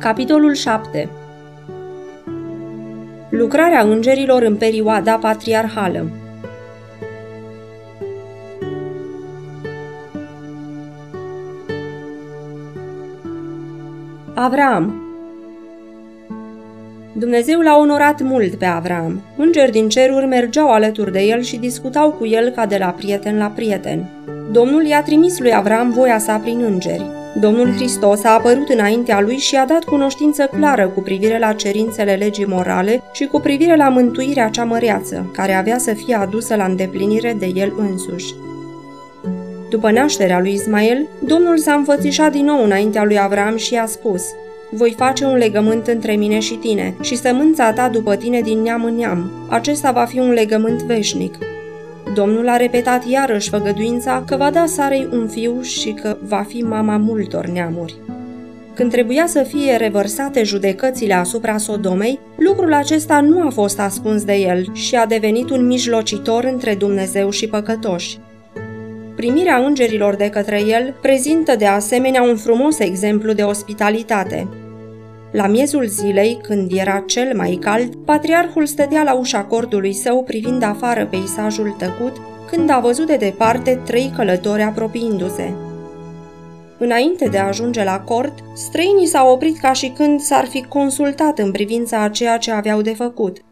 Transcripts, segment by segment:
Capitolul 7 Lucrarea îngerilor în perioada patriarhală Avram Dumnezeu l-a onorat mult pe Avram. Îngeri din ceruri mergeau alături de el și discutau cu el ca de la prieten la prieten. Domnul i-a trimis lui Avram voia sa prin îngeri. Domnul Hristos a apărut înaintea lui și a dat cunoștință clară cu privire la cerințele legii morale și cu privire la mântuirea cea măreață, care avea să fie adusă la îndeplinire de el însuși. După nașterea lui Ismael, Domnul s-a înfățișat din nou înaintea lui Avram și i-a spus – voi face un legământ între mine și tine și sămânța ta după tine din neam în neam. Acesta va fi un legământ veșnic. Domnul a repetat iarăși făgăduința că va da Sarei un fiu și că va fi mama multor neamuri. Când trebuia să fie revărsate judecățile asupra Sodomei, lucrul acesta nu a fost ascuns de el și a devenit un mijlocitor între Dumnezeu și păcătoși. Primirea îngerilor de către el prezintă de asemenea un frumos exemplu de ospitalitate. La miezul zilei, când era cel mai cald, patriarhul stătea la ușa cortului său privind afară peisajul tăcut, când a văzut de departe trei călători apropiindu-se. Înainte de a ajunge la cort, străinii s-au oprit ca și când s-ar fi consultat în privința a ceea ce aveau de făcut –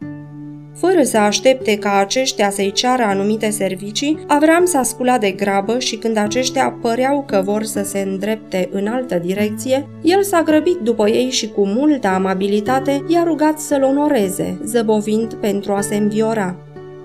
fără să aștepte ca aceștia să-i ceară anumite servicii, Avram s-a sculat de grabă și când aceștia păreau că vor să se îndrepte în altă direcție, el s-a grăbit după ei și cu multă amabilitate i-a rugat să-l onoreze, zăbovind pentru a se înviora.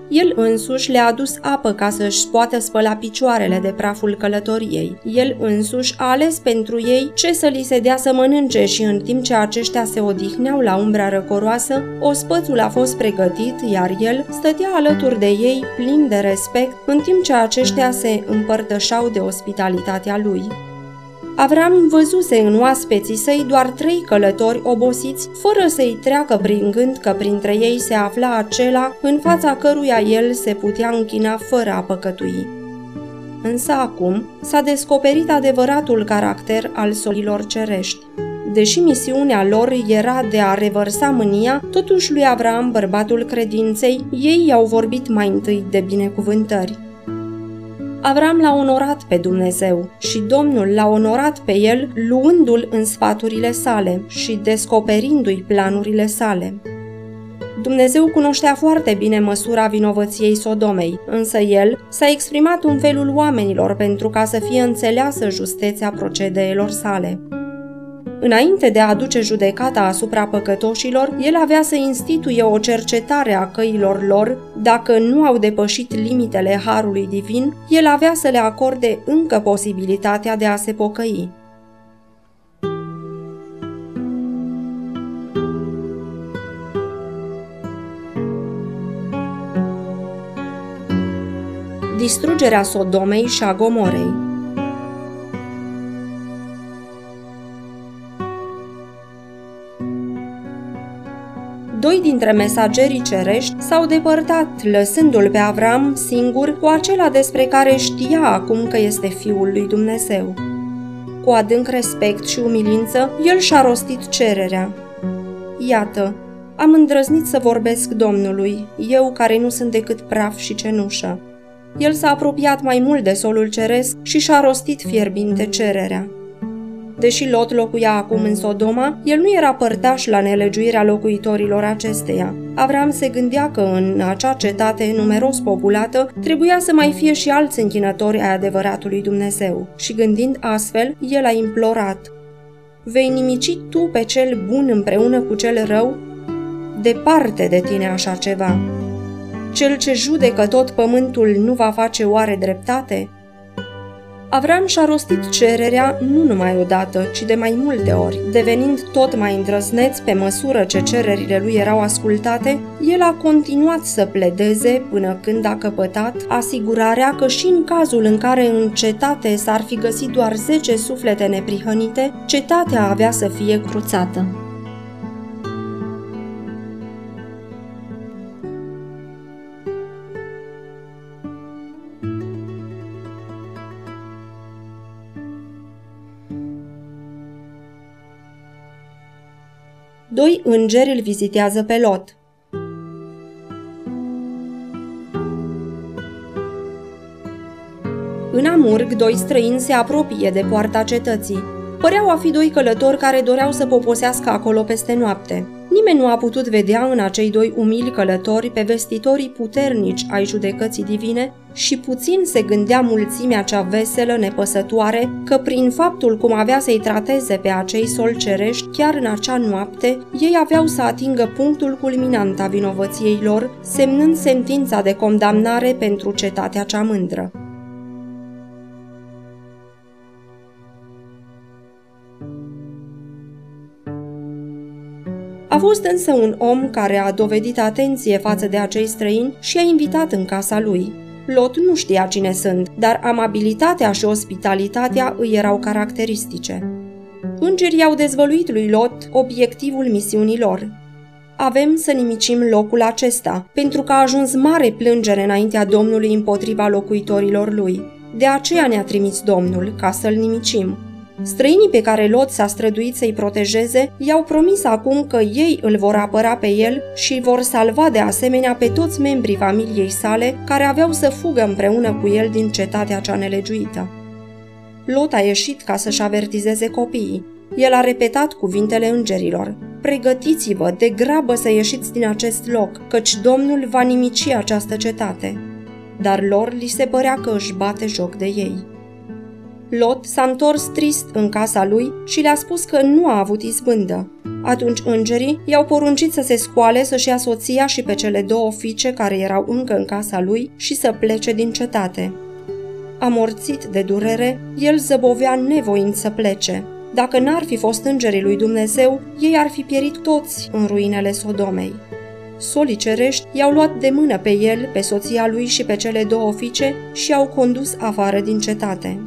El însuși le-a adus apă ca să-și poată spăla picioarele de praful călătoriei. El însuși a ales pentru ei ce să li se dea să mănânce și în timp ce aceștia se odihneau la umbra răcoroasă, ospățul a fost pregătit, iar el stătea alături de ei plin de respect, în timp ce aceștia se împărtășau de ospitalitatea lui. Avram văzuse în oaspeții săi doar trei călători obosiți, fără să-i treacă prin gând că printre ei se afla acela în fața căruia el se putea închina fără a păcătui. Însă acum s-a descoperit adevăratul caracter al solilor cerești. Deși misiunea lor era de a revărsa mânia, totuși lui Avram, bărbatul credinței, ei i-au vorbit mai întâi de binecuvântări. Avram l-a onorat pe Dumnezeu și Domnul l-a onorat pe el luându-l în sfaturile sale și descoperindu-i planurile sale. Dumnezeu cunoștea foarte bine măsura vinovăției Sodomei, însă el s-a exprimat în felul oamenilor pentru ca să fie înțeleasă justețea procedeelor sale. Înainte de a aduce judecata asupra păcătoșilor, el avea să instituie o cercetare a căilor lor. Dacă nu au depășit limitele harului divin, el avea să le acorde încă posibilitatea de a se pocăi. Distrugerea Sodomei și a Gomorei doi dintre mesagerii cerești s-au depărtat, lăsându-l pe Avram singur cu acela despre care știa acum că este Fiul lui Dumnezeu. Cu adânc respect și umilință, el și-a rostit cererea. Iată, am îndrăznit să vorbesc Domnului, eu care nu sunt decât praf și cenușă. El s-a apropiat mai mult de solul ceresc și și-a rostit fierbinte cererea. Deși Lot locuia acum în Sodoma, el nu era părtaș la nelegiuirea locuitorilor acesteia. Avram se gândea că în acea cetate numeros populată trebuia să mai fie și alți închinători ai adevăratului Dumnezeu. Și gândind astfel, el a implorat Vei nimici tu pe cel bun împreună cu cel rău? Departe de tine așa ceva. Cel ce judecă tot pământul nu va face oare dreptate? Avram și-a rostit cererea nu numai odată, ci de mai multe ori. Devenind tot mai îndrăzneț pe măsură ce cererile lui erau ascultate, el a continuat să pledeze până când a căpătat asigurarea că și în cazul în care în cetate s-ar fi găsit doar 10 suflete neprihănite, cetatea avea să fie cruțată. Doi îngeri îl vizitează pe Lot. În Amurg, doi străini se apropie de poarta cetății. Păreau a fi doi călători care doreau să poposească acolo peste noapte. Nimeni nu a putut vedea în acei doi umili călători pe vestitorii puternici ai judecății divine și puțin se gândea mulțimea cea veselă, nepăsătoare, că prin faptul cum avea să-i trateze pe acei solcerești chiar în acea noapte, ei aveau să atingă punctul culminant a vinovăției lor, semnând sentința de condamnare pentru cetatea cea mândră. A fost însă un om care a dovedit atenție față de acei străini și a invitat în casa lui. Lot nu știa cine sunt, dar amabilitatea și ospitalitatea îi erau caracteristice. Îngerii au dezvăluit lui Lot obiectivul misiunii lor. Avem să nimicim locul acesta, pentru că a ajuns mare plângere înaintea Domnului împotriva locuitorilor lui. De aceea ne-a trimis Domnul, ca să-l nimicim. Străinii pe care Lot s-a străduit să-i protejeze i-au promis acum că ei îl vor apăra pe el și îl vor salva de asemenea pe toți membrii familiei sale care aveau să fugă împreună cu el din cetatea cea nelegiuită. Lot a ieșit ca să-și avertizeze copiii. El a repetat cuvintele îngerilor. Pregătiți-vă de grabă să ieșiți din acest loc, căci Domnul va nimici această cetate. Dar lor li se părea că își bate joc de ei. Lot s-a întors trist în casa lui și le-a spus că nu a avut izbândă. Atunci îngerii i-au poruncit să se scoale, să-și ia soția și pe cele două fiice care erau încă în casa lui și să plece din cetate. Amorțit de durere, el zăbovea nevoind să plece. Dacă n-ar fi fost îngerii lui Dumnezeu, ei ar fi pierit toți în ruinele Sodomei. Solii cerești i-au luat de mână pe el, pe soția lui și pe cele două fiice și i-au condus afară din cetate.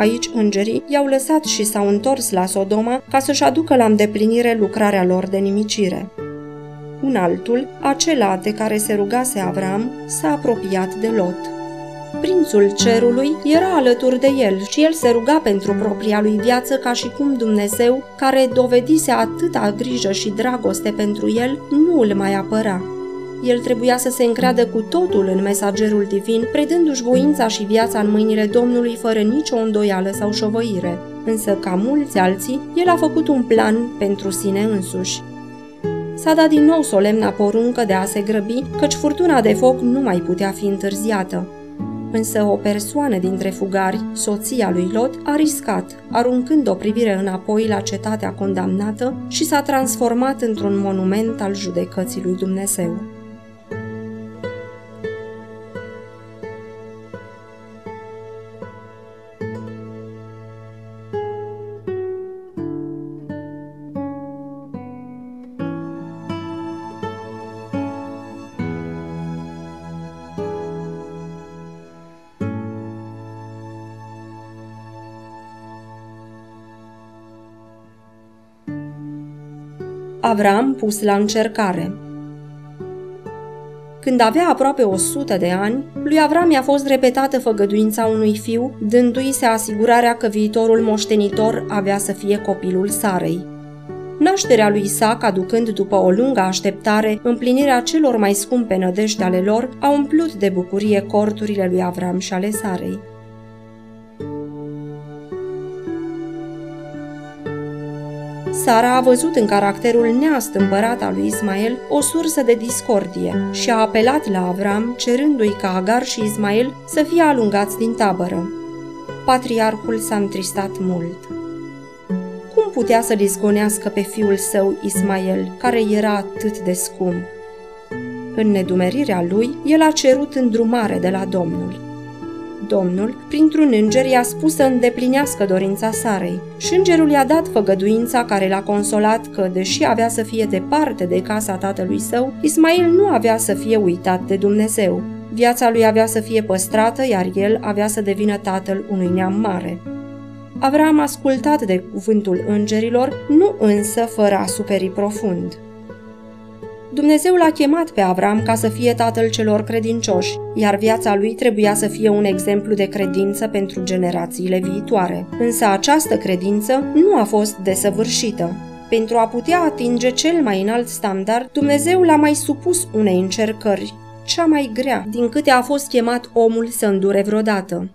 Aici îngerii i-au lăsat și s-au întors la Sodoma ca să-și aducă la îndeplinire lucrarea lor de nimicire. Un altul, acela de care se rugase Avram, s-a apropiat de Lot. Prințul cerului era alături de el și el se ruga pentru propria lui viață ca și cum Dumnezeu, care dovedise atâta grijă și dragoste pentru el, nu îl mai apăra. El trebuia să se încreadă cu totul în mesagerul divin, predându-și voința și viața în mâinile Domnului fără nicio îndoială sau șovăire. Însă, ca mulți alții, el a făcut un plan pentru sine însuși. S-a dat din nou solemna poruncă de a se grăbi, căci furtuna de foc nu mai putea fi întârziată. Însă o persoană dintre fugari, soția lui Lot, a riscat, aruncând o privire înapoi la cetatea condamnată și s-a transformat într-un monument al judecății lui Dumnezeu. Avram pus la încercare. Când avea aproape 100 de ani, lui Avram i-a fost repetată făgăduința unui fiu, dându-i se asigurarea că viitorul moștenitor avea să fie copilul Sarei. Nașterea lui Isaac, aducând după o lungă așteptare împlinirea celor mai scumpe nădejde ale lor, a umplut de bucurie corturile lui Avram și ale Sarei. Sara a văzut în caracterul neastâmpărat al lui Ismael o sursă de discordie și a apelat la Avram cerându-i ca Agar și Ismael să fie alungați din tabără. Patriarhul s-a întristat mult. Cum putea să-l izgonească pe fiul său Ismael, care era atât de scump? În nedumerirea lui, el a cerut îndrumare de la Domnul. Domnul, printr-un înger, i-a spus să îndeplinească dorința Sarei și îngerul i-a dat făgăduința care l-a consolat că, deși avea să fie departe de casa tatălui său, Ismail nu avea să fie uitat de Dumnezeu. Viața lui avea să fie păstrată, iar el avea să devină tatăl unui neam mare. Avram ascultat de cuvântul îngerilor, nu însă fără a superi profund. Dumnezeu l-a chemat pe Avram ca să fie tatăl celor credincioși, iar viața lui trebuia să fie un exemplu de credință pentru generațiile viitoare. Însă această credință nu a fost desăvârșită. pentru a putea atinge cel mai înalt standard, Dumnezeu l-a mai supus unei încercări, cea mai grea din câte a fost chemat omul să îndure vreodată.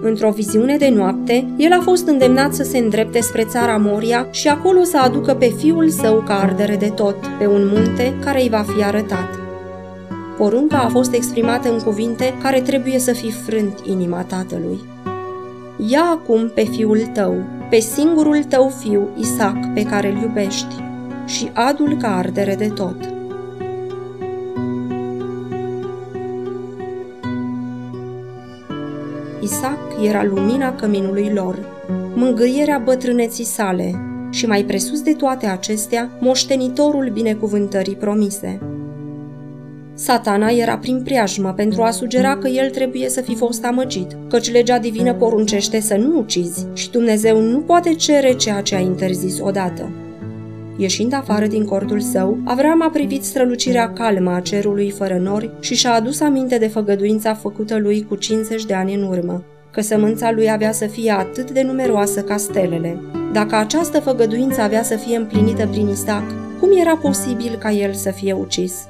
Într-o viziune de noapte, el a fost îndemnat să se îndrepte spre țara Moria și acolo să aducă pe fiul său ca ardere de tot, pe un munte care îi va fi arătat. Porunca a fost exprimată în cuvinte care trebuie să fi frânt inima tatălui. Ia acum pe fiul tău, pe singurul tău fiu, Isaac, pe care îl iubești, și adul ca ardere de tot. Era lumina căminului lor, mângâierea bătrâneții sale și mai presus de toate acestea, moștenitorul binecuvântării promise. Satana era prin preajmă pentru a sugera că el trebuie să fi fost amăgit, căci legea divină poruncește să nu ucizi și Dumnezeu nu poate cere ceea ce a interzis odată. Ieșind afară din cortul său, Avram a privit strălucirea calmă a cerului fără nori și și-a adus aminte de făgăduința făcută lui cu 50 de ani în urmă, că sămânța lui avea să fie atât de numeroasă ca stelele. Dacă această făgăduință avea să fie împlinită prin Isaac, cum era posibil ca el să fie ucis?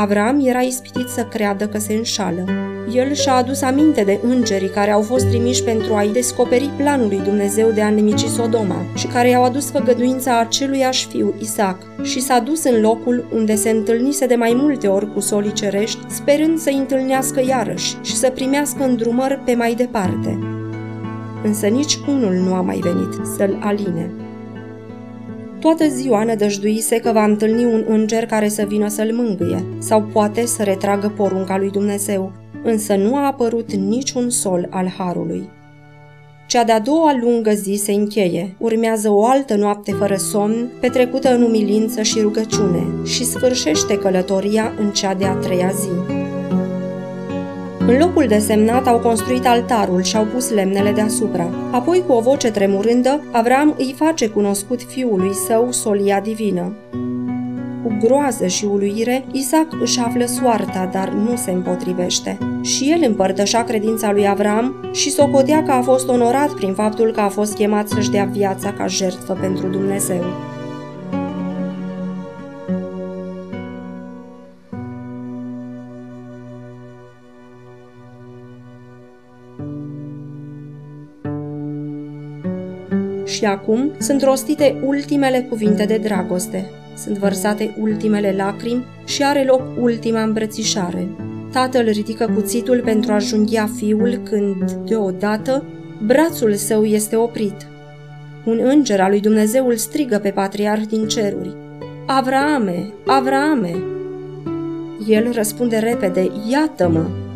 Avram era ispitit să creadă că se înșală. El și-a adus aminte de îngerii care au fost trimiși pentru a-i descoperi planul lui Dumnezeu de a nemici Sodoma și care i-au adus făgăduința aceluiași fiu Isaac și s-a dus în locul unde se întâlnise de mai multe ori cu solii cerești, sperând să-i întâlnească iarăși și să primească îndrumări pe mai departe. Însă nici unul nu a mai venit să-l aline. Toată ziua nădăjduise că va întâlni un înger care să vină să-l mângâie, sau poate să retragă porunca lui Dumnezeu, însă nu a apărut niciun sol al harului. Cea de-a doua lungă zi se încheie, urmează o altă noapte fără somn, petrecută în umilință și rugăciune, și sfârșește călătoria în cea de-a treia zi. În locul desemnat au construit altarul și au pus lemnele deasupra. Apoi, cu o voce tremurândă, Avram îi face cunoscut fiului său solia divină. Cu groază și uluire, Isaac își află soarta, dar nu se împotrivește. Și el împărtășa credința lui Avram și socotea că a fost onorat prin faptul că a fost chemat să-și dea viața ca jertfă pentru Dumnezeu. Și acum sunt rostite ultimele cuvinte de dragoste, sunt vărsate ultimele lacrimi și are loc ultima îmbrățișare. Tatăl ridică cuțitul pentru a junghia fiul când, deodată, brațul său este oprit. Un înger al lui Dumnezeu îl strigă pe patriarh din ceruri. Avraame, Avraame! El răspunde repede, iată-mă!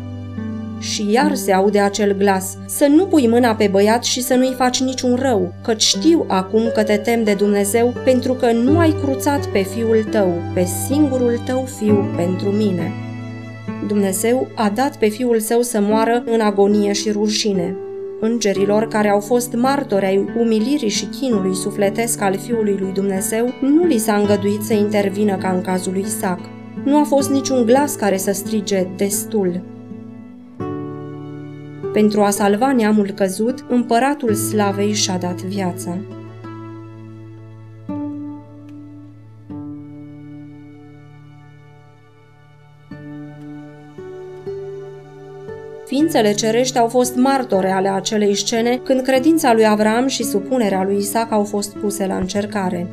Și iar se aude acel glas, să nu pui mâna pe băiat și să nu-i faci niciun rău, căci știu acum că te tem de Dumnezeu pentru că nu ai cruțat pe fiul tău, pe singurul tău fiu pentru mine. Dumnezeu a dat pe fiul său să moară în agonie și rușine. Îngerilor care au fost martori ai umilirii și chinului sufletesc al Fiului lui Dumnezeu, nu li s-a îngăduit să intervină ca în cazul lui Isaac. Nu a fost niciun glas care să strige destul. Pentru a salva neamul căzut, împăratul slavei și-a dat viața. Ființele cerești au fost martore ale acelei scene când credința lui Avram și supunerea lui Isaac au fost puse la încercare.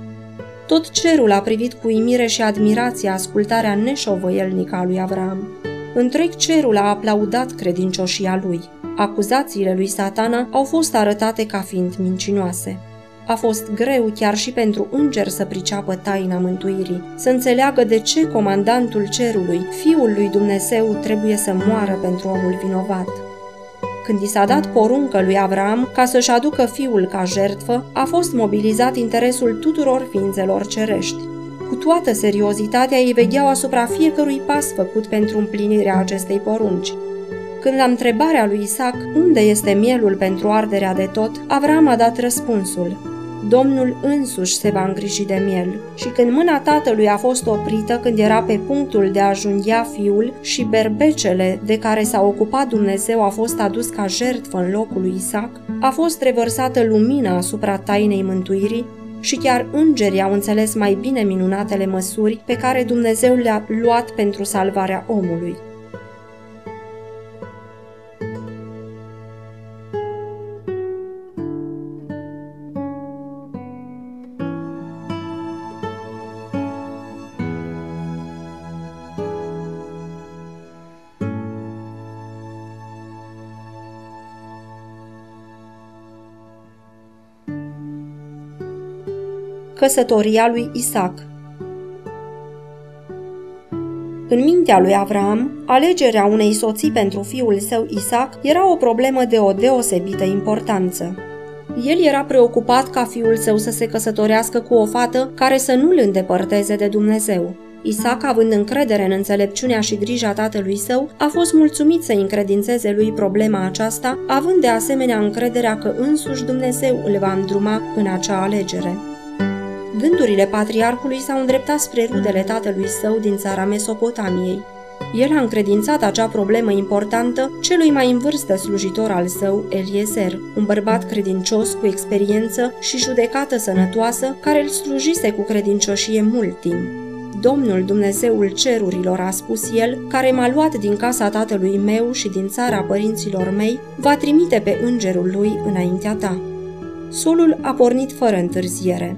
Tot cerul a privit cu imire și admirație ascultarea neșovăielnică a lui Avram. Întreg cerul a aplaudat credincioșia lui. Acuzațiile lui satana au fost arătate ca fiind mincinoase. A fost greu chiar și pentru înger să priceapă taina mântuirii, să înțeleagă de ce comandantul cerului, fiul lui Dumnezeu, trebuie să moară pentru omul vinovat. Când i s-a dat poruncă lui Avram ca să-și aducă fiul ca jertfă, a fost mobilizat interesul tuturor ființelor cerești. Cu toată seriozitatea ei vegheau asupra fiecărui pas făcut pentru împlinirea acestei porunci, când la întrebarea lui Isaac unde este mielul pentru arderea de tot, Avram a dat răspunsul. Domnul însuși se va îngriji de miel. Și când mâna tatălui a fost oprită când era pe punctul de a ajunghea fiul și berbecele de care s-a ocupat Dumnezeu a fost adus ca jertfă în locul lui Isaac, a fost revărsată lumina asupra tainei mântuirii, și chiar îngerii au înțeles mai bine minunatele măsuri pe care Dumnezeu le-a luat pentru salvarea omului. Căsătoria lui Isaac În mintea lui Avram, alegerea unei soții pentru fiul său Isaac era o problemă de o deosebită importanță. El era preocupat ca fiul său să se căsătorească cu o fată care să nu îl îndepărteze de Dumnezeu. Isaac, având încredere în înțelepciunea și grija tatălui său, a fost mulțumit să încredințeze lui problema aceasta, având de asemenea încrederea că însuși Dumnezeu îl va îndruma în acea alegere. Gândurile patriarhului s-au îndreptat spre rudele tatălui său din țara Mesopotamiei. El a încredințat acea problemă importantă celui mai în vârstă slujitor al său, Eliezer, un bărbat credincios cu experiență și judecată sănătoasă, care îl slujise cu credincioșie mult timp. Domnul Dumnezeul cerurilor, a spus el, care m-a luat din casa tatălui meu și din țara părinților mei, va trimite pe îngerul lui înaintea ta. Solul a pornit fără întârziere.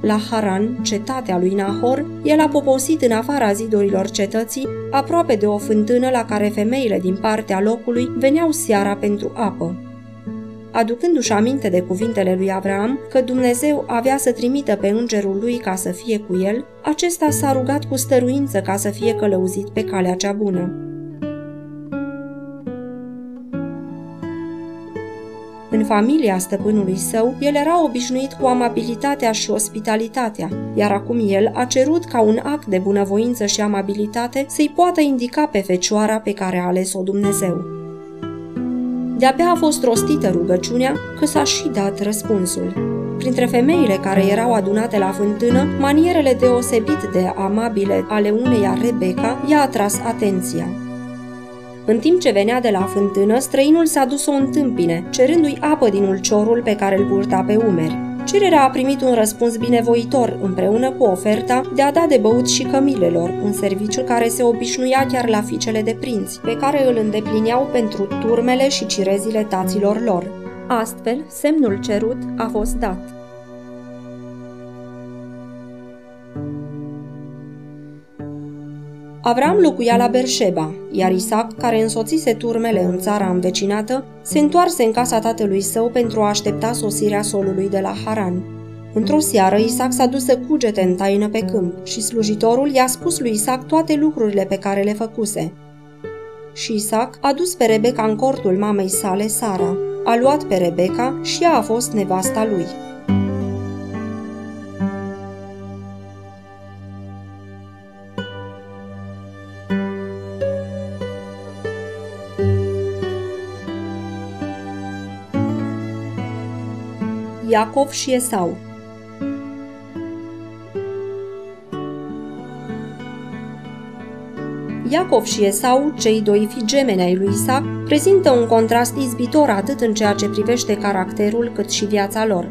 La Haran, cetatea lui Nahor, el a poposit în afara zidurilor cetății, aproape de o fântână la care femeile din partea locului veneau seara pentru apă. Aducându-și aminte de cuvintele lui Avram că Dumnezeu avea să trimită pe îngerul lui ca să fie cu el, acesta s-a rugat cu stăruință ca să fie călăuzit pe calea cea bună. În familia stăpânului său, el era obișnuit cu amabilitatea și ospitalitatea, iar acum el a cerut ca un act de bunăvoință și amabilitate să-i poată indica pe fecioara pe care a ales-o Dumnezeu. De-abia a fost rostită rugăciunea că s-a și dat răspunsul. Printre femeile care erau adunate la fântână, manierele deosebit de amabile ale uneia Rebecca i-a atras atenția. În timp ce venea de la fântână, străinul s-a dus o întâmpine, cerându-i apă din ulciorul pe care îl purta pe umeri. Cererea a primit un răspuns binevoitor, împreună cu oferta de a da de băut și cămilelor, un serviciu care se obișnuia chiar la fiicele de prinți, pe care îl îndeplineau pentru turmele și cirezile taților lor. Astfel, semnul cerut a fost dat. Avram locuia la Berșeba, iar Isaac, care însoțise turmele în țara învecinată, se întoarse în casa tatălui său pentru a aștepta sosirea solului de la Haran. Într-o seară, Isaac s-a dus să cugete în taină pe câmp și slujitorul i-a spus lui Isaac toate lucrurile pe care le făcuse. Și Isaac a dus pe Rebecca în cortul mamei sale, Sara. A luat pe Rebecca și ea a fost nevasta lui. Iacov și Esau. Iacov și Esau, cei doi fi gemeni ai lui Isaac, prezintă un contrast izbitor atât în ceea ce privește caracterul cât și viața lor.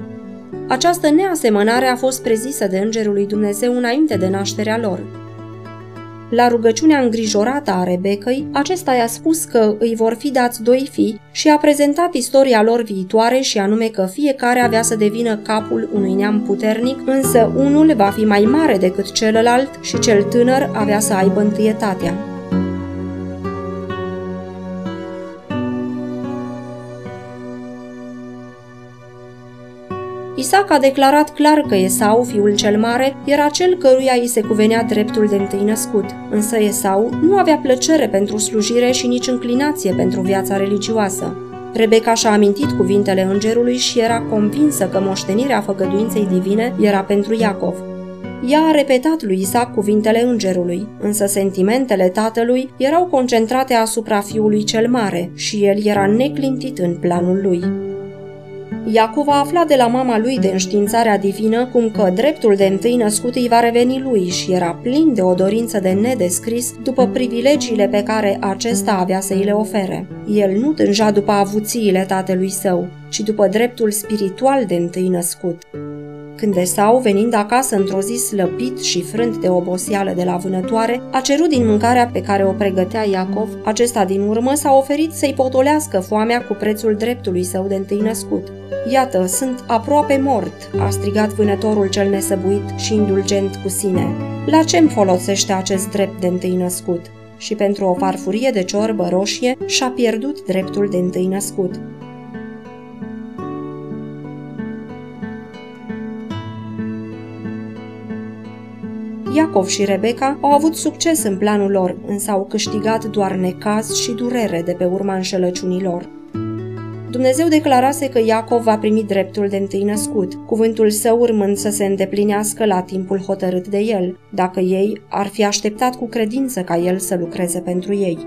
Această neasemănare a fost prezisă de Îngerul lui Dumnezeu înainte de nașterea lor. La rugăciunea îngrijorată a Rebecăi, acesta i-a spus că îi vor fi dați doi fii și a prezentat istoria lor viitoare și anume că fiecare avea să devină capul unui neam puternic, însă unul va fi mai mare decât celălalt și cel tânăr avea să aibă întâietatea. Isaac a declarat clar că Esau, fiul cel mare, era cel căruia îi se cuvenea dreptul de întâi născut, însă Esau nu avea plăcere pentru slujire și nici înclinație pentru viața religioasă. Rebecca și-a amintit cuvintele îngerului și era convinsă că moștenirea făgăduinței divine era pentru Iacov. Ea a repetat lui Isaac cuvintele îngerului, însă sentimentele tatălui erau concentrate asupra fiului cel mare și el era neclintit în planul lui. Iacov a aflat de la mama lui de înștiințarea divină cum că dreptul de întâi născut îi va reveni lui și era plin de o dorință de nedescris după privilegiile pe care acesta avea să îi le ofere. El nu tânja după avuțiile tatălui său, ci după dreptul spiritual de întâi născut. Când Esau, venind acasă într-o zi slăpit și frânt de oboseală de la vânătoare, a cerut din mâncarea pe care o pregătea Iacov, acesta din urmă s-a oferit să-i potolească foamea cu prețul dreptului său de întâi născut. Iată, sunt aproape mort, a strigat vânătorul cel nesăbuit și indulgent cu sine. La ce-mi folosește acest drept de întâi născut? Și pentru o farfurie de ciorbă roșie și-a pierdut dreptul de întâi născut. Iacov și Rebecca au avut succes în planul lor, însă au câștigat doar necaz și durere de pe urma înșelăciunilor. Dumnezeu declarase că Iacov va primi dreptul de întâi născut, cuvântul său urmând să se îndeplinească la timpul hotărât de el, dacă ei ar fi așteptat cu credință ca el să lucreze pentru ei.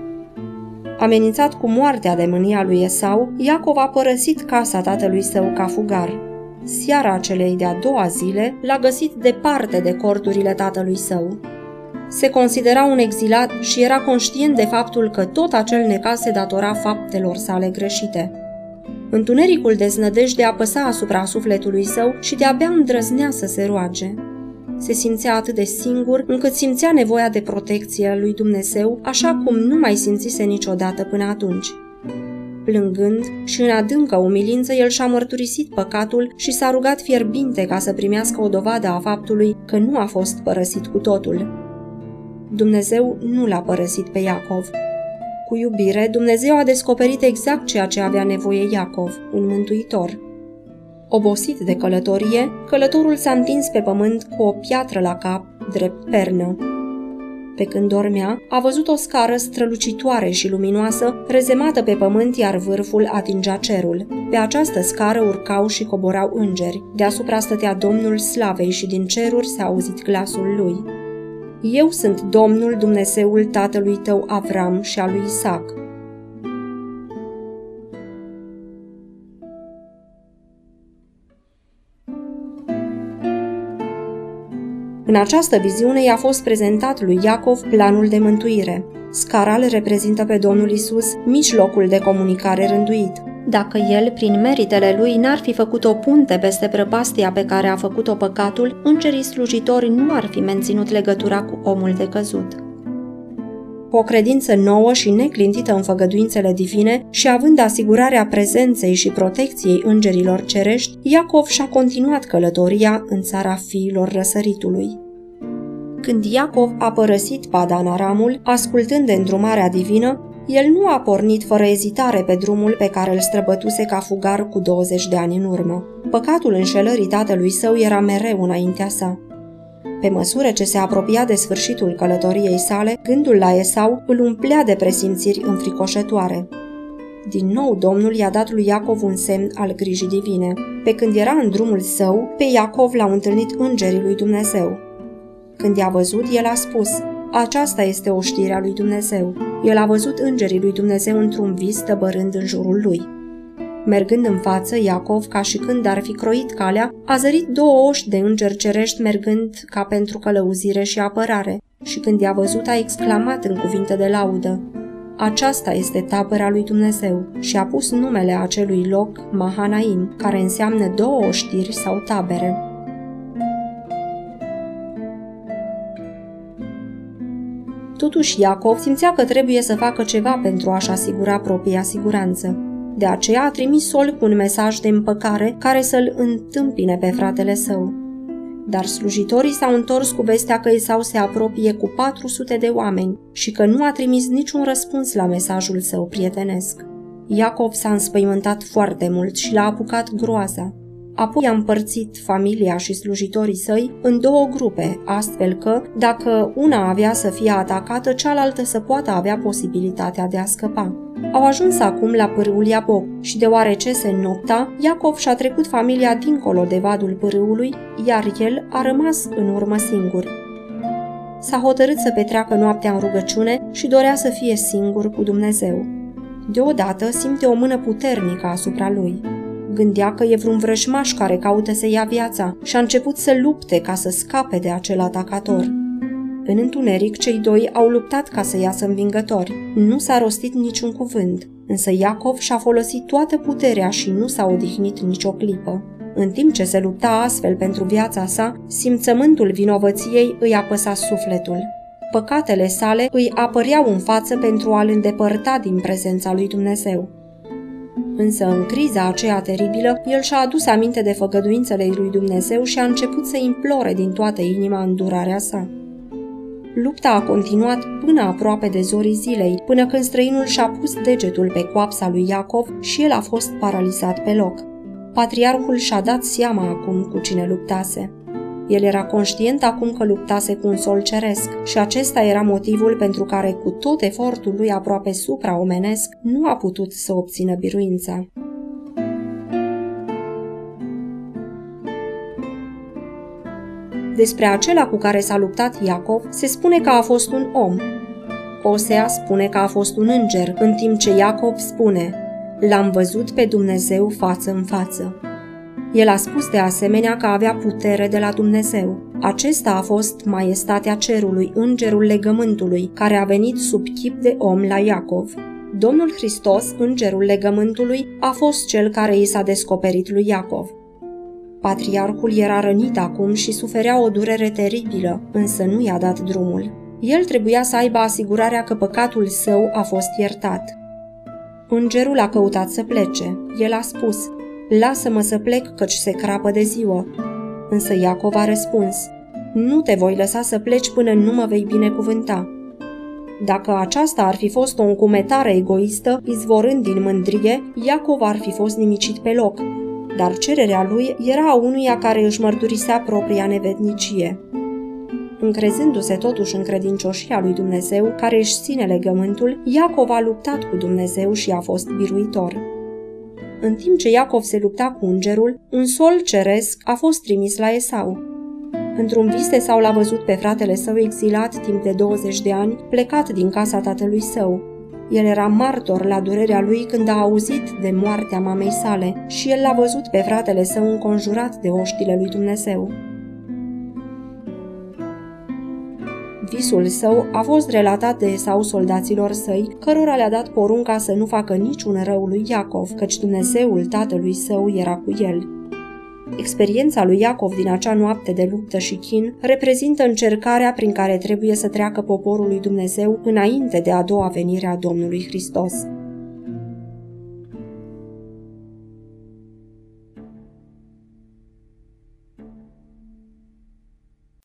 Amenințat cu moartea de mânia lui Esau, Iacov a părăsit casa tatălui său ca fugar. Seara celei de-a doua zile l-a găsit departe de corturile tatălui său. Se considera un exilat și era conștient de faptul că tot acel necaz se datora faptelor sale greșite. Întunericul deznădejde apăsa asupra sufletului său și de-abia îndrăznea să se roage. Se simțea atât de singur încât simțea nevoia de protecție a lui Dumnezeu, așa cum nu mai simțise niciodată până atunci. Plângând și în adâncă umilință, el și-a mărturisit păcatul și s-a rugat fierbinte ca să primească o dovadă a faptului că nu a fost părăsit cu totul. Dumnezeu nu l-a părăsit pe Iacov. Cu iubire, Dumnezeu a descoperit exact ceea ce avea nevoie Iacov, un mântuitor. Obosit de călătorie, călătorul s-a întins pe pământ cu o piatră la cap, drept pernă. Pe când dormea, a văzut o scară strălucitoare și luminoasă, rezemată pe pământ, iar vârful atingea cerul. Pe această scară urcau și coborau îngeri. Deasupra stătea Domnul Slavei și din ceruri s-a auzit glasul lui. Eu sunt Domnul Dumnezeul tatălui tău Avram și al lui Isaac. În această viziune i-a fost prezentat lui Iacov planul de mântuire. Scara îl reprezintă pe Domnul Isus, mijlocul de comunicare rânduit. Dacă el, prin meritele lui, n-ar fi făcut o punte peste prăpastia pe care a făcut-o păcatul, îngerii slujitori nu ar fi menținut legătura cu omul de căzut. Cu o credință nouă și neclintită în făgăduințele divine și având asigurarea prezenței și protecției îngerilor cerești, Iacov și-a continuat călătoria în țara fiilor răsăritului. Când Iacov a părăsit Padan Aramul, ascultând de îndrumarea divină, el nu a pornit fără ezitare pe drumul pe care îl străbătuse ca fugar cu 20 de ani în urmă. Păcatul înșelării tatălui său era mereu înaintea sa. Pe măsură ce se apropia de sfârșitul călătoriei sale, gândul la Esau îl umplea de presimțiri înfricoșătoare. Din nou Domnul i-a dat lui Iacov un semn al grijii divine. Pe când era în drumul său, pe Iacov l-au întâlnit îngerii lui Dumnezeu. Când i-a văzut, el a spus, aceasta este o știre a lui Dumnezeu. El a văzut îngerii lui Dumnezeu într-un vis tăbărând în jurul lui. Mergând în față, Iacov, ca și când ar fi croit calea, a zărit două oși de îngeri cerești mergând ca pentru călăuzire și apărare și când i-a văzut a exclamat în cuvinte de laudă. Aceasta este tabăra lui Dumnezeu și a pus numele acelui loc Mahanaim, care înseamnă două oștiri sau tabere. Totuși, Iacov simțea că trebuie să facă ceva pentru a-și asigura propria siguranță. De aceea a trimis Sol cu un mesaj de împăcare care să-l întâmpine pe fratele său. Dar slujitorii s-au întors cu vestea că Esau se apropie cu 400 de oameni și că nu a trimis niciun răspuns la mesajul său prietenesc. Iacov s-a înspăimântat foarte mult și l-a apucat groaza. Apoi a împărțit familia și slujitorii săi în două grupe, astfel că, dacă una avea să fie atacată, cealaltă să poată avea posibilitatea de a scăpa. Au ajuns acum la pârâul Iaboc și deoarece se înnopta, Iacov și-a trecut familia dincolo de vadul pârâului, iar el a rămas în urmă singur. S-a hotărât să petreacă noaptea în rugăciune și dorea să fie singur cu Dumnezeu. Deodată simte o mână puternică asupra lui. Gândea că e vreun vrăjmaș care caută să ia viața și a început să lupte ca să scape de acel atacator. În întuneric, cei doi au luptat ca să iasă învingători. Nu s-a rostit niciun cuvânt, însă Iacov și-a folosit toată puterea și nu s-a odihnit nicio clipă. În timp ce se lupta astfel pentru viața sa, simțământul vinovăției îi apăsa sufletul. Păcatele sale îi apăreau în față pentru a-l îndepărta din prezența lui Dumnezeu. Însă în criza aceea teribilă, el și-a adus aminte de făgăduințele lui Dumnezeu și a început să implore din toată inima îndurarea sa. Lupta a continuat până aproape de zorii zilei, până când străinul și-a pus degetul pe coapsa lui Iacov și el a fost paralizat pe loc. Patriarhul și-a dat seama acum cu cine luptase. El era conștient acum că luptase cu un sol ceresc și acesta era motivul pentru care, cu tot efortul lui aproape supraomenesc, nu a putut să obțină biruința. Despre acela cu care s-a luptat Iacov se spune că a fost un om. Osea spune că a fost un înger, în timp ce Iacov spune L-am văzut pe Dumnezeu față în față. El a spus de asemenea că avea putere de la Dumnezeu. Acesta a fost maestatea cerului, îngerul legământului, care a venit sub chip de om la Iacov. Domnul Hristos, îngerul legământului, a fost cel care i s-a descoperit lui Iacov. Patriarhul era rănit acum și suferea o durere teribilă, însă nu i-a dat drumul. El trebuia să aibă asigurarea că păcatul său a fost iertat. Îngerul a căutat să plece. El a spus, Lasă-mă să plec, căci se crapă de ziua. Însă Iacov a răspuns, Nu te voi lăsa să pleci până nu mă vei binecuvânta. Dacă aceasta ar fi fost o încumetare egoistă, izvorând din mândrie, Iacov ar fi fost nimicit pe loc, dar cererea lui era a unuia care își mărturisea propria nevednicie. Încrezându-se totuși în credincioșia lui Dumnezeu, care își ține legământul, Iacov a luptat cu Dumnezeu și a fost biruitor. În timp ce Iacov se lupta cu îngerul, un sol ceresc a fost trimis la Esau. Într-un vis sau l-a văzut pe fratele său exilat timp de 20 de ani, plecat din casa tatălui său. El era martor la durerea lui când a auzit de moartea mamei sale și el l-a văzut pe fratele său înconjurat de oștile lui Dumnezeu. Visul său a fost relatat de Esau soldaților săi, cărora le-a dat porunca să nu facă niciun rău lui Iacov, căci Dumnezeul tatălui său era cu el. Experiența lui Iacov din acea noapte de luptă și chin reprezintă încercarea prin care trebuie să treacă poporul lui Dumnezeu înainte de a doua venire a Domnului Hristos.